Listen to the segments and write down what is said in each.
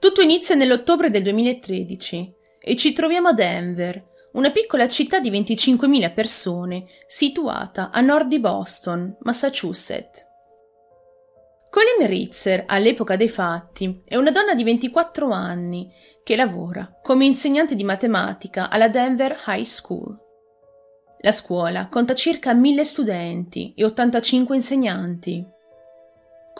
Tutto inizia nell'ottobre del 2013 e ci troviamo a Denver, una piccola città di 25.000 persone situata a nord di Boston, Massachusetts. Colin Ritzer, all'epoca dei fatti, è una donna di 24 anni che lavora come insegnante di matematica alla Denver High School. La scuola conta circa 1000 studenti e 85 insegnanti.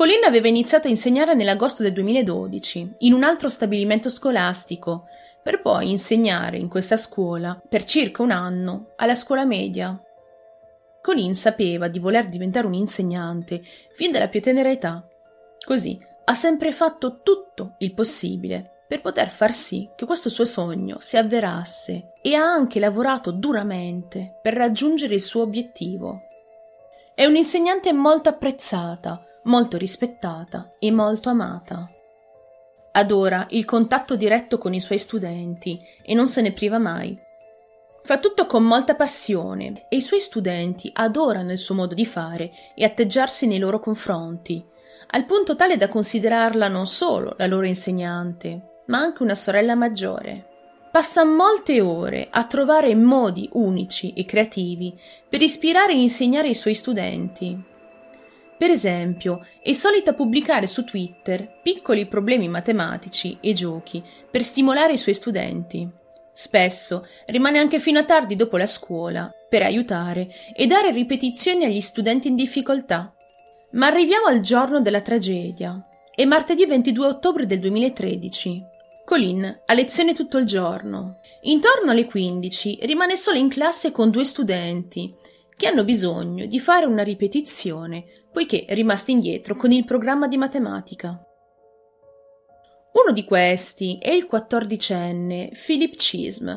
Colin aveva iniziato a insegnare nell'agosto del 2012 in un altro stabilimento scolastico, per poi insegnare in questa scuola per circa un anno alla scuola media. Colin sapeva di voler diventare un insegnante fin dalla più tenera età. Così ha sempre fatto tutto il possibile per poter far sì che questo suo sogno si avverasse e ha anche lavorato duramente per raggiungere il suo obiettivo. È un'insegnante molto apprezzata, molto rispettata e molto amata. Adora il contatto diretto con i suoi studenti e non se ne priva mai. Fa tutto con molta passione e i suoi studenti adorano il suo modo di fare e atteggiarsi nei loro confronti, al punto tale da considerarla non solo la loro insegnante, ma anche una sorella maggiore. Passa molte ore a trovare modi unici e creativi per ispirare e insegnare i suoi studenti. Per esempio, è solita pubblicare su Twitter piccoli problemi matematici e giochi per stimolare i suoi studenti. Spesso rimane anche fino a tardi dopo la scuola per aiutare e dare ripetizioni agli studenti in difficoltà. Ma arriviamo al giorno della tragedia. È martedì 22 ottobre del 2013. Colin ha lezione tutto il giorno. Intorno alle 15 rimane solo in classe con due studenti che hanno bisogno di fare una ripetizione poiché è rimasta indietro con il programma di matematica. Uno di questi è il quattordicenne Philip Chism.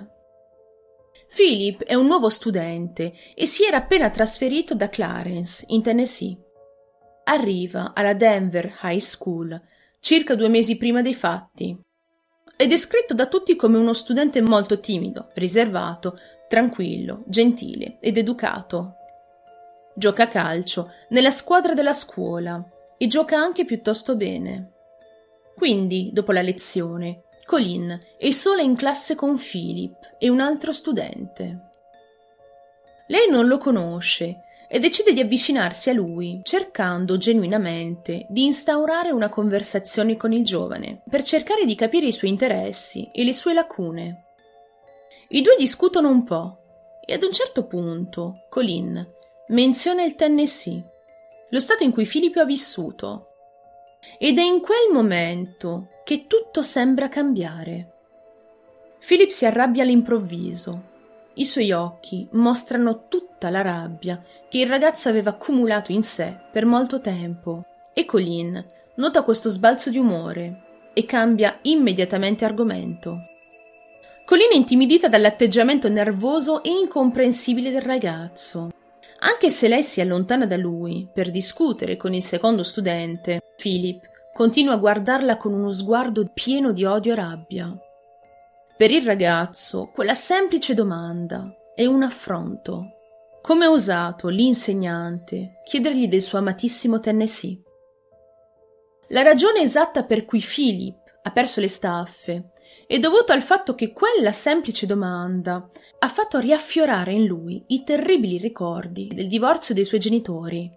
Philip è un nuovo studente e si era appena trasferito da Clarence, in Tennessee. Arriva alla Denver High School circa due mesi prima dei fatti. È descritto da tutti come uno studente molto timido, riservato, tranquillo, gentile ed educato. Gioca a calcio nella squadra della scuola e gioca anche piuttosto bene. Quindi, dopo la lezione, Colin è sola in classe con Philip e un altro studente. Lei non lo conosce e decide di avvicinarsi a lui, cercando genuinamente di instaurare una conversazione con il giovane, per cercare di capire i suoi interessi e le sue lacune. I due discutono un po' e ad un certo punto Colin menziona il Tennessee, lo stato in cui Filippo ha vissuto, ed è in quel momento che tutto sembra cambiare. Philip si arrabbia all'improvviso. I suoi occhi mostrano tutta la rabbia che il ragazzo aveva accumulato in sé per molto tempo e Colin nota questo sbalzo di umore e cambia immediatamente argomento. Colin è intimidita dall'atteggiamento nervoso e incomprensibile del ragazzo. Anche se lei si allontana da lui per discutere con il secondo studente, Philip continua a guardarla con uno sguardo pieno di odio e rabbia. Per il ragazzo, quella semplice domanda è un affronto. Come ha osato l'insegnante chiedergli del suo amatissimo Tennessee? La ragione esatta per cui Philip ha perso le staffe è dovuto al fatto che quella semplice domanda ha fatto riaffiorare in lui i terribili ricordi del divorzio dei suoi genitori.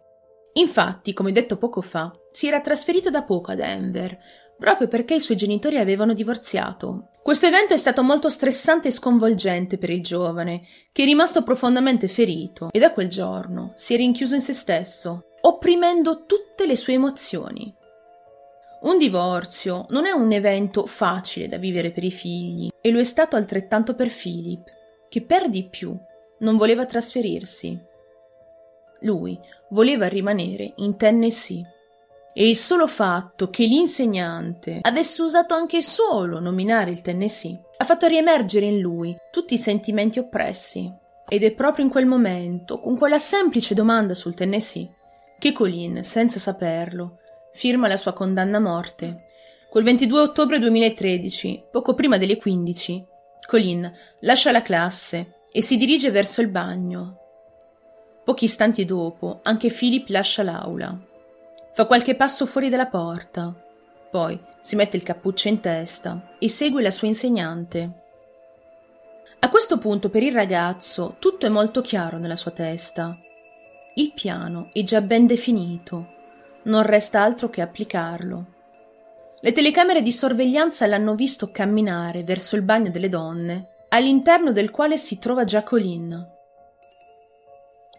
Infatti, come detto poco fa, si era trasferito da poco a Denver, proprio perché i suoi genitori avevano divorziato. Questo evento è stato molto stressante e sconvolgente per il giovane, che è rimasto profondamente ferito e da quel giorno si è rinchiuso in se stesso, opprimendo tutte le sue emozioni. Un divorzio non è un evento facile da vivere per i figli e lo è stato altrettanto per Philip, che per di più non voleva trasferirsi. Lui voleva rimanere in Tennessee e il solo fatto che l'insegnante avesse usato anche solo nominare il Tennessee ha fatto riemergere in lui tutti i sentimenti oppressi. Ed è proprio in quel momento, con quella semplice domanda sul Tennessee, che Colin, senza saperlo, firma la sua condanna a morte. Quel 22 ottobre 2013, poco prima delle 15, Colin lascia la classe e si dirige verso il bagno. Pochi istanti dopo, anche Philip lascia l'aula. Fa qualche passo fuori dalla porta. Poi si mette il cappuccio in testa e segue la sua insegnante. A questo punto per il ragazzo tutto è molto chiaro nella sua testa. Il piano è già ben definito, non resta altro che applicarlo. Le telecamere di sorveglianza l'hanno visto camminare verso il bagno delle donne, all'interno del quale si trova Jacqueline.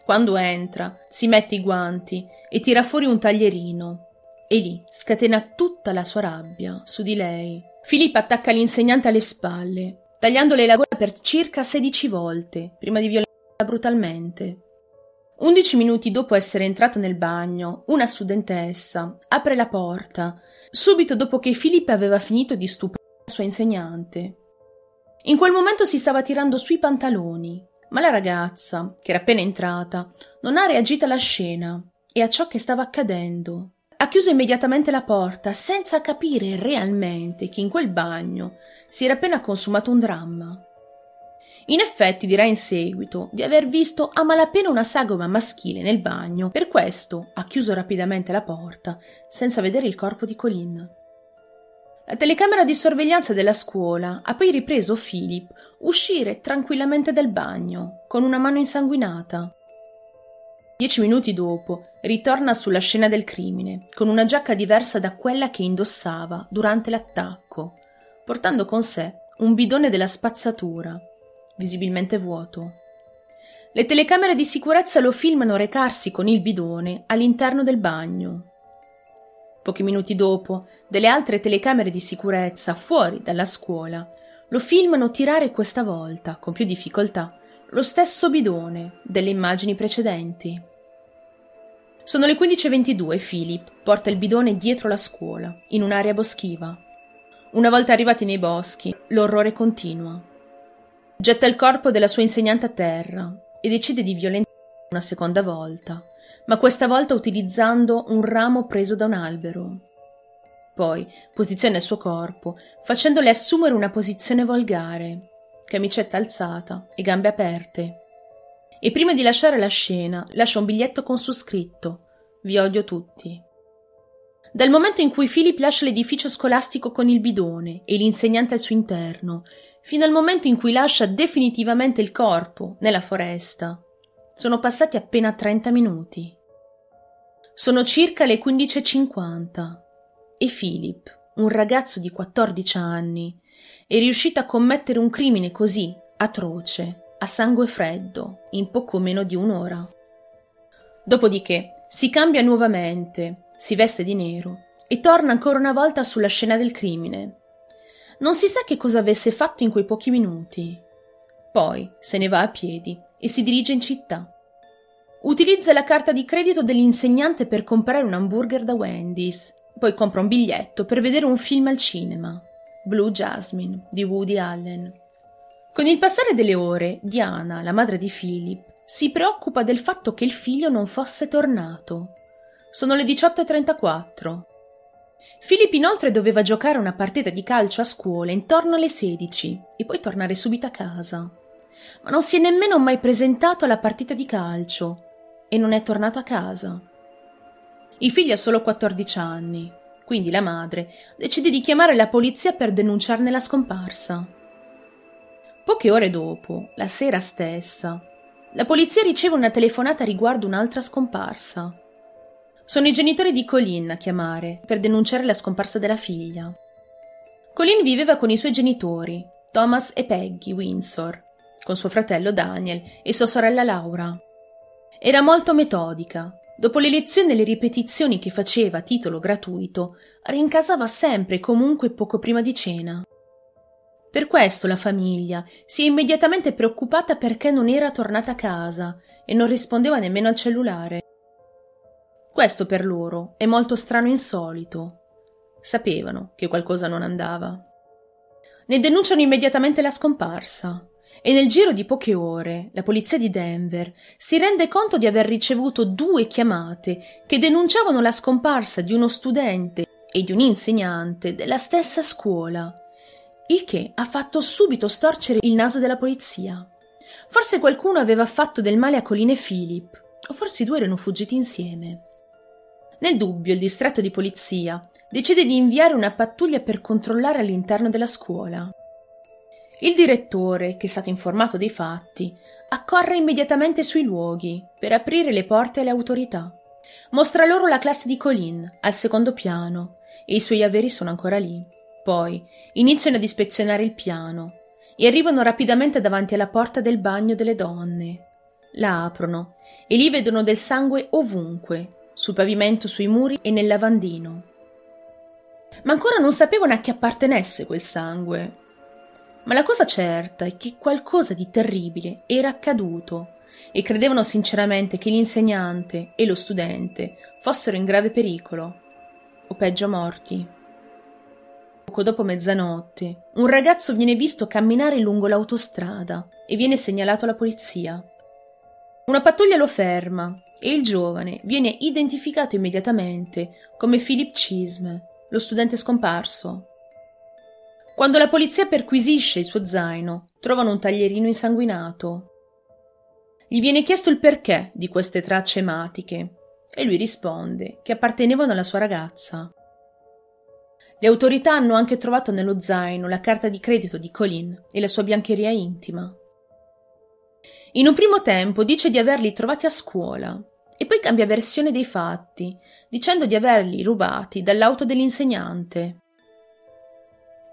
Quando entra, si mette i guanti e tira fuori un taglierino e lì scatena tutta la sua rabbia su di lei. Filippa attacca l'insegnante alle spalle, tagliandole la gola per circa 16 volte prima di violentarla brutalmente. Undici minuti dopo essere entrato nel bagno, una studentessa apre la porta, subito dopo che Filippa aveva finito di stuprare la sua insegnante. In quel momento si stava tirando sui pantaloni, ma la ragazza, che era appena entrata, non ha reagito alla scena e a ciò che stava accadendo. Ha chiuso immediatamente la porta senza capire realmente che in quel bagno si era appena consumato un dramma. In effetti dirà in seguito di aver visto a malapena una sagoma maschile nel bagno, per questo ha chiuso rapidamente la porta senza vedere il corpo di Colin. La telecamera di sorveglianza della scuola ha poi ripreso Philip uscire tranquillamente dal bagno con una mano insanguinata. Dieci minuti dopo ritorna sulla scena del crimine con una giacca diversa da quella che indossava durante l'attacco, portando con sé un bidone della spazzatura, visibilmente vuoto. Le telecamere di sicurezza lo filmano recarsi con il bidone all'interno del bagno. Pochi minuti dopo, delle altre telecamere di sicurezza fuori dalla scuola lo filmano tirare questa volta, con più difficoltà, lo stesso bidone delle immagini precedenti. Sono le 15.22 e Philip porta il bidone dietro la scuola, in un'area boschiva. Una volta arrivati nei boschi, l'orrore continua. Getta il corpo della sua insegnante a terra e decide di violentarla una seconda volta, ma questa volta utilizzando un ramo preso da un albero. Poi posiziona il suo corpo, facendole assumere una posizione volgare, camicetta alzata e gambe aperte. E prima di lasciare la scena lascia un biglietto con su scritto Vi odio tutti. Dal momento in cui Philip lascia l'edificio scolastico con il bidone e l'insegnante al suo interno, fino al momento in cui lascia definitivamente il corpo nella foresta, sono passati appena 30 minuti. Sono circa le 15.50 e Philip, un ragazzo di 14 anni, è riuscito a commettere un crimine così atroce, a sangue freddo, in poco meno di un'ora. Dopodiché si cambia nuovamente, si veste di nero e torna ancora una volta sulla scena del crimine. Non si sa che cosa avesse fatto in quei pochi minuti. Poi se ne va a piedi e si dirige in città. Utilizza la carta di credito dell'insegnante per comprare un hamburger da Wendy's, poi compra un biglietto per vedere un film al cinema, Blue Jasmine di Woody Allen. Con il passare delle ore, Diana, la madre di Philip, si preoccupa del fatto che il figlio non fosse tornato. Sono le 18.34. Philip inoltre doveva giocare una partita di calcio a scuola intorno alle 16 e poi tornare subito a casa. Ma non si è nemmeno mai presentato alla partita di calcio e non è tornato a casa. Il figlio ha solo 14 anni, quindi la madre decide di chiamare la polizia per denunciarne la scomparsa. Poche ore dopo, la sera stessa, la polizia riceve una telefonata riguardo un'altra scomparsa. Sono i genitori di Colin a chiamare per denunciare la scomparsa della figlia. Colin viveva con i suoi genitori, Thomas e Peggy Windsor, con suo fratello Daniel e sua sorella Laura. Era molto metodica. Dopo le lezioni e le ripetizioni che faceva a titolo gratuito, rincasava sempre e comunque poco prima di cena. Per questo la famiglia si è immediatamente preoccupata perché non era tornata a casa e non rispondeva nemmeno al cellulare. Questo per loro è molto strano e insolito. Sapevano che qualcosa non andava. Ne denunciano immediatamente la scomparsa e nel giro di poche ore la polizia di Denver si rende conto di aver ricevuto due chiamate che denunciavano la scomparsa di uno studente e di un insegnante della stessa scuola, il che ha fatto subito storcere il naso della polizia. Forse qualcuno aveva fatto del male a Colin e Philip, o forse i due erano fuggiti insieme. Nel dubbio, il distretto di polizia decide di inviare una pattuglia per controllare all'interno della scuola. Il direttore, che è stato informato dei fatti, accorre immediatamente sui luoghi per aprire le porte alle autorità. Mostra loro la classe di Colin al secondo piano e i suoi averi sono ancora lì. Poi iniziano ad ispezionare il piano e arrivano rapidamente davanti alla porta del bagno delle donne. La aprono e lì vedono del sangue ovunque, sul pavimento, sui muri e nel lavandino. Ma ancora non sapevano a chi appartenesse quel sangue ma la cosa certa è che qualcosa di terribile era accaduto e credevano sinceramente che l'insegnante e lo studente fossero in grave pericolo, o peggio morti. Poco dopo mezzanotte, un ragazzo viene visto camminare lungo l'autostrada e viene segnalato alla polizia. Una pattuglia lo ferma e il giovane viene identificato immediatamente come Philip Chisme, lo studente scomparso. Quando la polizia perquisisce il suo zaino, trovano un taglierino insanguinato. Gli viene chiesto il perché di queste tracce ematiche e lui risponde che appartenevano alla sua ragazza. Le autorità hanno anche trovato nello zaino la carta di credito di Colin e la sua biancheria intima. In un primo tempo dice di averli trovati a scuola e poi cambia versione dei fatti, dicendo di averli rubati dall'auto dell'insegnante.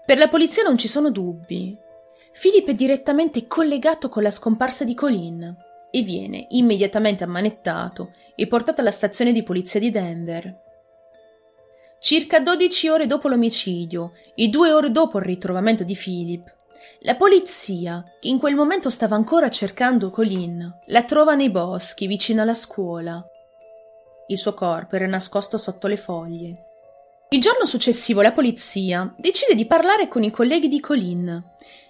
Per la polizia non ci sono dubbi. Philip è direttamente collegato con la scomparsa di Colin e viene immediatamente ammanettato e portato alla stazione di polizia di Denver. Circa 12 ore dopo l'omicidio e due ore dopo il ritrovamento di Philip, la polizia, che in quel momento stava ancora cercando Colin, la trova nei boschi vicino alla scuola. Il suo corpo era nascosto sotto le foglie. Il giorno successivo la polizia decide di parlare con i colleghi di Colin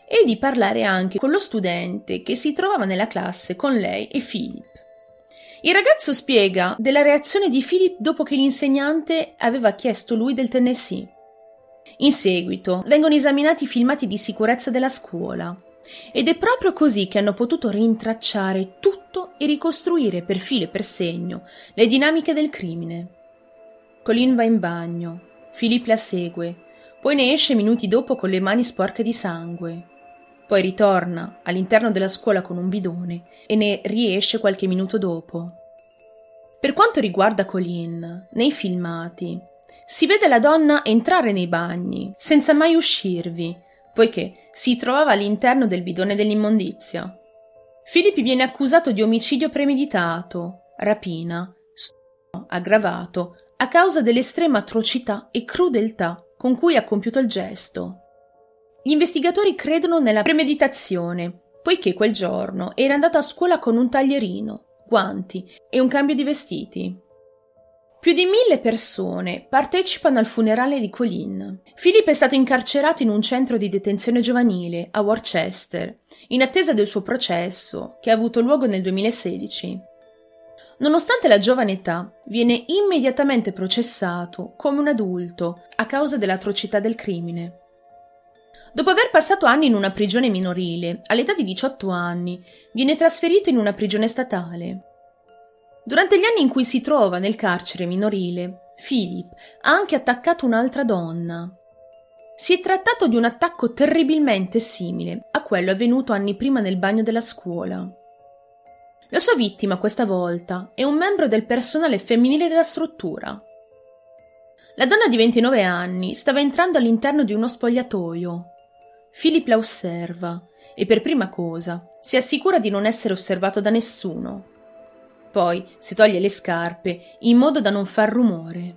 e di parlare anche con lo studente che si trovava nella classe con lei e Philip. Il ragazzo spiega della reazione di Philip dopo che l'insegnante aveva chiesto lui del Tennessee. In seguito vengono esaminati i filmati di sicurezza della scuola ed è proprio così che hanno potuto rintracciare tutto e ricostruire per filo e per segno le dinamiche del crimine. Colin va in bagno, Filippo la segue, poi ne esce minuti dopo con le mani sporche di sangue. Poi ritorna all'interno della scuola con un bidone e ne riesce qualche minuto dopo. Per quanto riguarda Colin, nei filmati, si vede la donna entrare nei bagni senza mai uscirvi, poiché si trovava all'interno del bidone dell'immondizia. Filippi viene accusato di omicidio premeditato, rapina, stupro aggravato, a causa dell'estrema atrocità e crudeltà con cui ha compiuto il gesto. Gli investigatori credono nella premeditazione, poiché quel giorno era andato a scuola con un taglierino, guanti e un cambio di vestiti. Più di mille persone partecipano al funerale di Colin. Philip è stato incarcerato in un centro di detenzione giovanile a Worcester, in attesa del suo processo, che ha avuto luogo nel 2016. Nonostante la giovane età, viene immediatamente processato come un adulto a causa dell'atrocità del crimine. Dopo aver passato anni in una prigione minorile, all'età di 18 anni, viene trasferito in una prigione statale. Durante gli anni in cui si trova nel carcere minorile, Philip ha anche attaccato un'altra donna. Si è trattato di un attacco terribilmente simile a quello avvenuto anni prima nel bagno della scuola. La sua vittima questa volta è un membro del personale femminile della struttura. La donna di 29 anni stava entrando all'interno di uno spogliatoio. Philip la osserva e per prima cosa si assicura di non essere osservato da nessuno. Poi si toglie le scarpe in modo da non far rumore.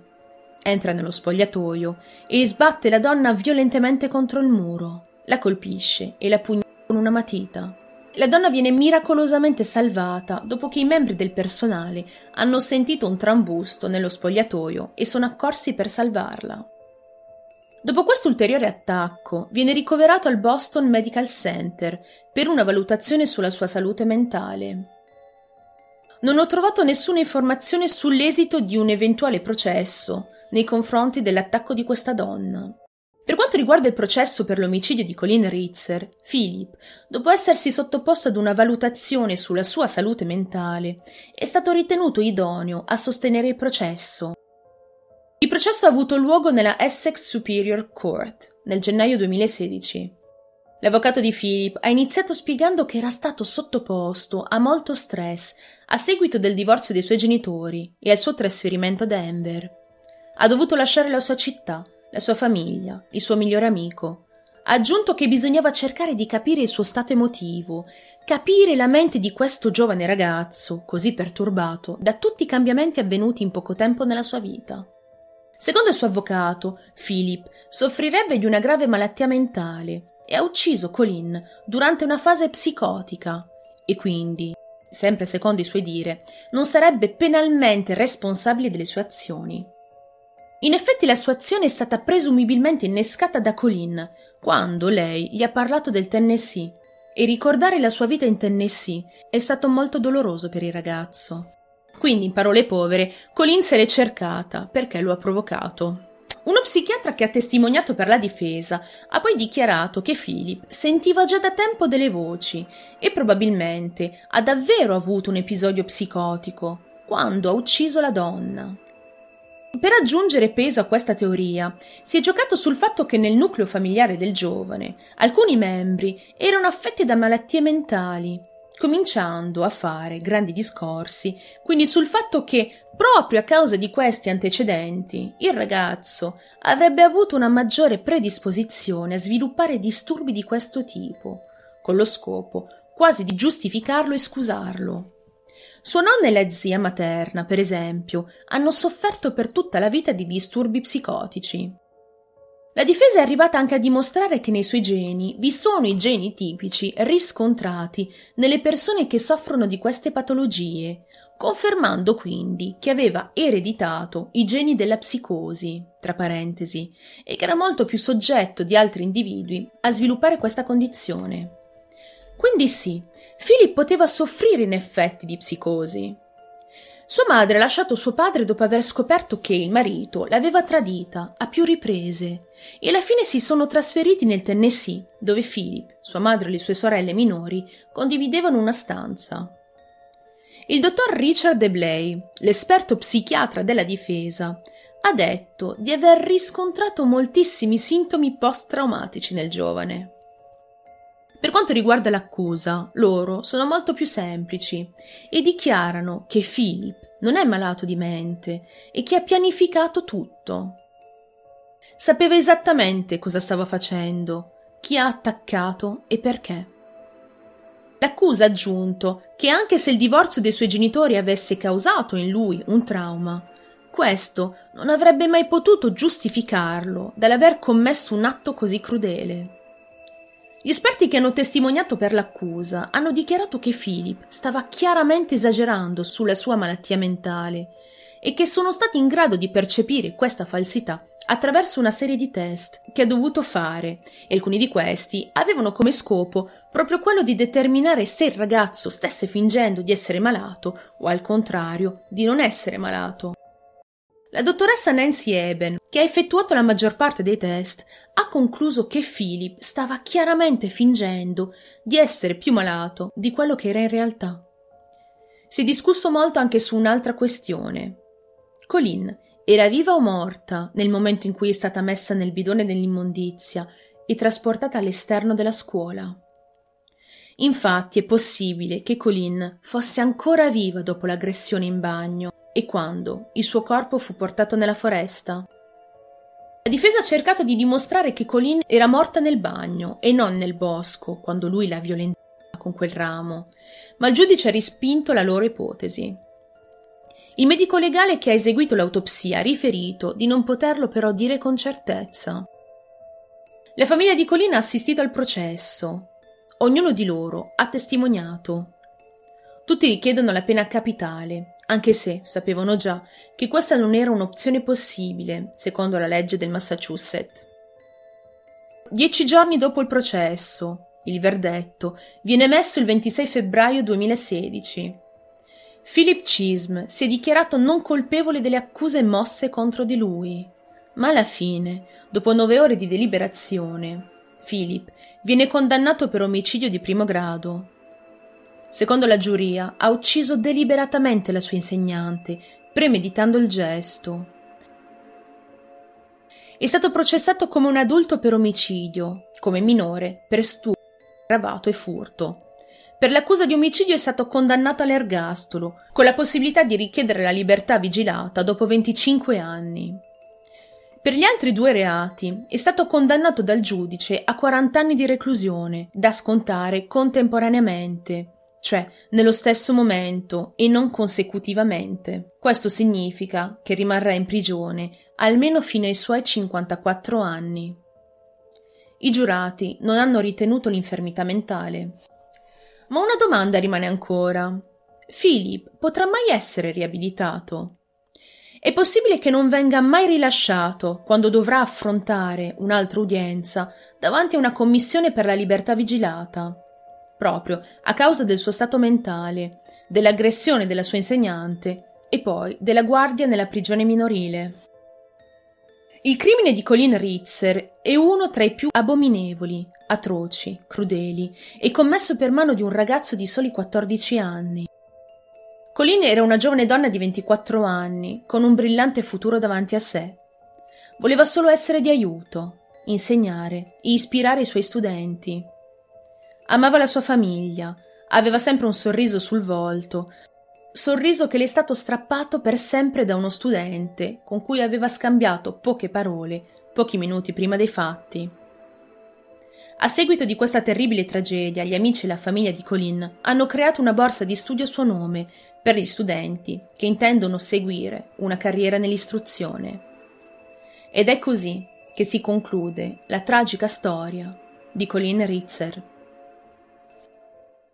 Entra nello spogliatoio e sbatte la donna violentemente contro il muro, la colpisce e la pugna con una matita. La donna viene miracolosamente salvata dopo che i membri del personale hanno sentito un trambusto nello spogliatoio e sono accorsi per salvarla. Dopo questo ulteriore attacco, viene ricoverato al Boston Medical Center per una valutazione sulla sua salute mentale. Non ho trovato nessuna informazione sull'esito di un eventuale processo nei confronti dell'attacco di questa donna. Per quanto riguarda il processo per l'omicidio di Colin Ritzer, Philip, dopo essersi sottoposto ad una valutazione sulla sua salute mentale, è stato ritenuto idoneo a sostenere il processo. Il processo ha avuto luogo nella Essex Superior Court nel gennaio 2016. L'avvocato di Philip ha iniziato spiegando che era stato sottoposto a molto stress a seguito del divorzio dei suoi genitori e al suo trasferimento a Denver. Ha dovuto lasciare la sua città, la sua famiglia, il suo migliore amico. Ha aggiunto che bisognava cercare di capire il suo stato emotivo, capire la mente di questo giovane ragazzo, così perturbato da tutti i cambiamenti avvenuti in poco tempo nella sua vita. Secondo il suo avvocato, Philip soffrirebbe di una grave malattia mentale e ha ucciso Colin durante una fase psicotica e quindi, sempre secondo i suoi dire, non sarebbe penalmente responsabile delle sue azioni. In effetti la sua azione è stata presumibilmente innescata da Colin quando lei gli ha parlato del Tennessee e ricordare la sua vita in Tennessee è stato molto doloroso per il ragazzo. Quindi, in parole povere, Colin se l'è cercata perché lo ha provocato. Uno psichiatra che ha testimoniato per la difesa ha poi dichiarato che Philip sentiva già da tempo delle voci e probabilmente ha davvero avuto un episodio psicotico quando ha ucciso la donna. Per aggiungere peso a questa teoria, si è giocato sul fatto che nel nucleo familiare del giovane alcuni membri erano affetti da malattie mentali cominciando a fare grandi discorsi, quindi sul fatto che proprio a causa di questi antecedenti il ragazzo avrebbe avuto una maggiore predisposizione a sviluppare disturbi di questo tipo, con lo scopo quasi di giustificarlo e scusarlo. Sua nonna e la zia materna, per esempio, hanno sofferto per tutta la vita di disturbi psicotici. La difesa è arrivata anche a dimostrare che nei suoi geni vi sono i geni tipici riscontrati nelle persone che soffrono di queste patologie, confermando quindi che aveva ereditato i geni della psicosi, tra parentesi, e che era molto più soggetto di altri individui a sviluppare questa condizione. Quindi sì, Philip poteva soffrire in effetti di psicosi, sua madre ha lasciato suo padre dopo aver scoperto che il marito l'aveva tradita a più riprese e alla fine si sono trasferiti nel Tennessee, dove Philip, sua madre e le sue sorelle minori condividevano una stanza. Il dottor Richard DeBlay, l'esperto psichiatra della difesa, ha detto di aver riscontrato moltissimi sintomi post-traumatici nel giovane. Per quanto riguarda l'accusa, loro sono molto più semplici e dichiarano che Philip non è malato di mente e che ha pianificato tutto. Sapeva esattamente cosa stava facendo, chi ha attaccato e perché. L'accusa ha aggiunto che anche se il divorzio dei suoi genitori avesse causato in lui un trauma, questo non avrebbe mai potuto giustificarlo dall'aver commesso un atto così crudele. Gli esperti che hanno testimoniato per l'accusa hanno dichiarato che Philip stava chiaramente esagerando sulla sua malattia mentale e che sono stati in grado di percepire questa falsità attraverso una serie di test che ha dovuto fare e alcuni di questi avevano come scopo proprio quello di determinare se il ragazzo stesse fingendo di essere malato o al contrario di non essere malato. La dottoressa Nancy Eben, che ha effettuato la maggior parte dei test, ha concluso che Philip stava chiaramente fingendo di essere più malato di quello che era in realtà. Si è discusso molto anche su un'altra questione. Colin era viva o morta nel momento in cui è stata messa nel bidone dell'immondizia e trasportata all'esterno della scuola? Infatti è possibile che Colin fosse ancora viva dopo l'aggressione in bagno e quando il suo corpo fu portato nella foresta. La difesa ha cercato di dimostrare che Colin era morta nel bagno e non nel bosco quando lui la violentava con quel ramo, ma il giudice ha respinto la loro ipotesi. Il medico legale che ha eseguito l'autopsia ha riferito di non poterlo però dire con certezza. La famiglia di Colin ha assistito al processo. Ognuno di loro ha testimoniato. Tutti richiedono la pena capitale, anche se sapevano già che questa non era un'opzione possibile, secondo la legge del Massachusetts. Dieci giorni dopo il processo, il verdetto viene emesso il 26 febbraio 2016. Philip Chism si è dichiarato non colpevole delle accuse mosse contro di lui, ma alla fine, dopo nove ore di deliberazione, Philip viene condannato per omicidio di primo grado Secondo la giuria, ha ucciso deliberatamente la sua insegnante, premeditando il gesto. È stato processato come un adulto per omicidio, come minore per stupro, aggravato e furto. Per l'accusa di omicidio è stato condannato all'ergastolo, con la possibilità di richiedere la libertà vigilata dopo 25 anni. Per gli altri due reati è stato condannato dal giudice a 40 anni di reclusione, da scontare contemporaneamente, cioè nello stesso momento e non consecutivamente. Questo significa che rimarrà in prigione almeno fino ai suoi 54 anni. I giurati non hanno ritenuto l'infermità mentale. Ma una domanda rimane ancora. Philip potrà mai essere riabilitato? È possibile che non venga mai rilasciato quando dovrà affrontare un'altra udienza davanti a una commissione per la libertà vigilata, proprio a causa del suo stato mentale, dell'aggressione della sua insegnante e poi della guardia nella prigione minorile. Il crimine di Colin Ritzer è uno tra i più abominevoli, atroci, crudeli e commesso per mano di un ragazzo di soli 14 anni. Colleen era una giovane donna di 24 anni, con un brillante futuro davanti a sé. Voleva solo essere di aiuto, insegnare e ispirare i suoi studenti. Amava la sua famiglia, aveva sempre un sorriso sul volto, sorriso che le è stato strappato per sempre da uno studente con cui aveva scambiato poche parole pochi minuti prima dei fatti. A seguito di questa terribile tragedia, gli amici e la famiglia di Colin hanno creato una borsa di studio a suo nome per gli studenti che intendono seguire una carriera nell'istruzione. Ed è così che si conclude la tragica storia di Colin Ritzer.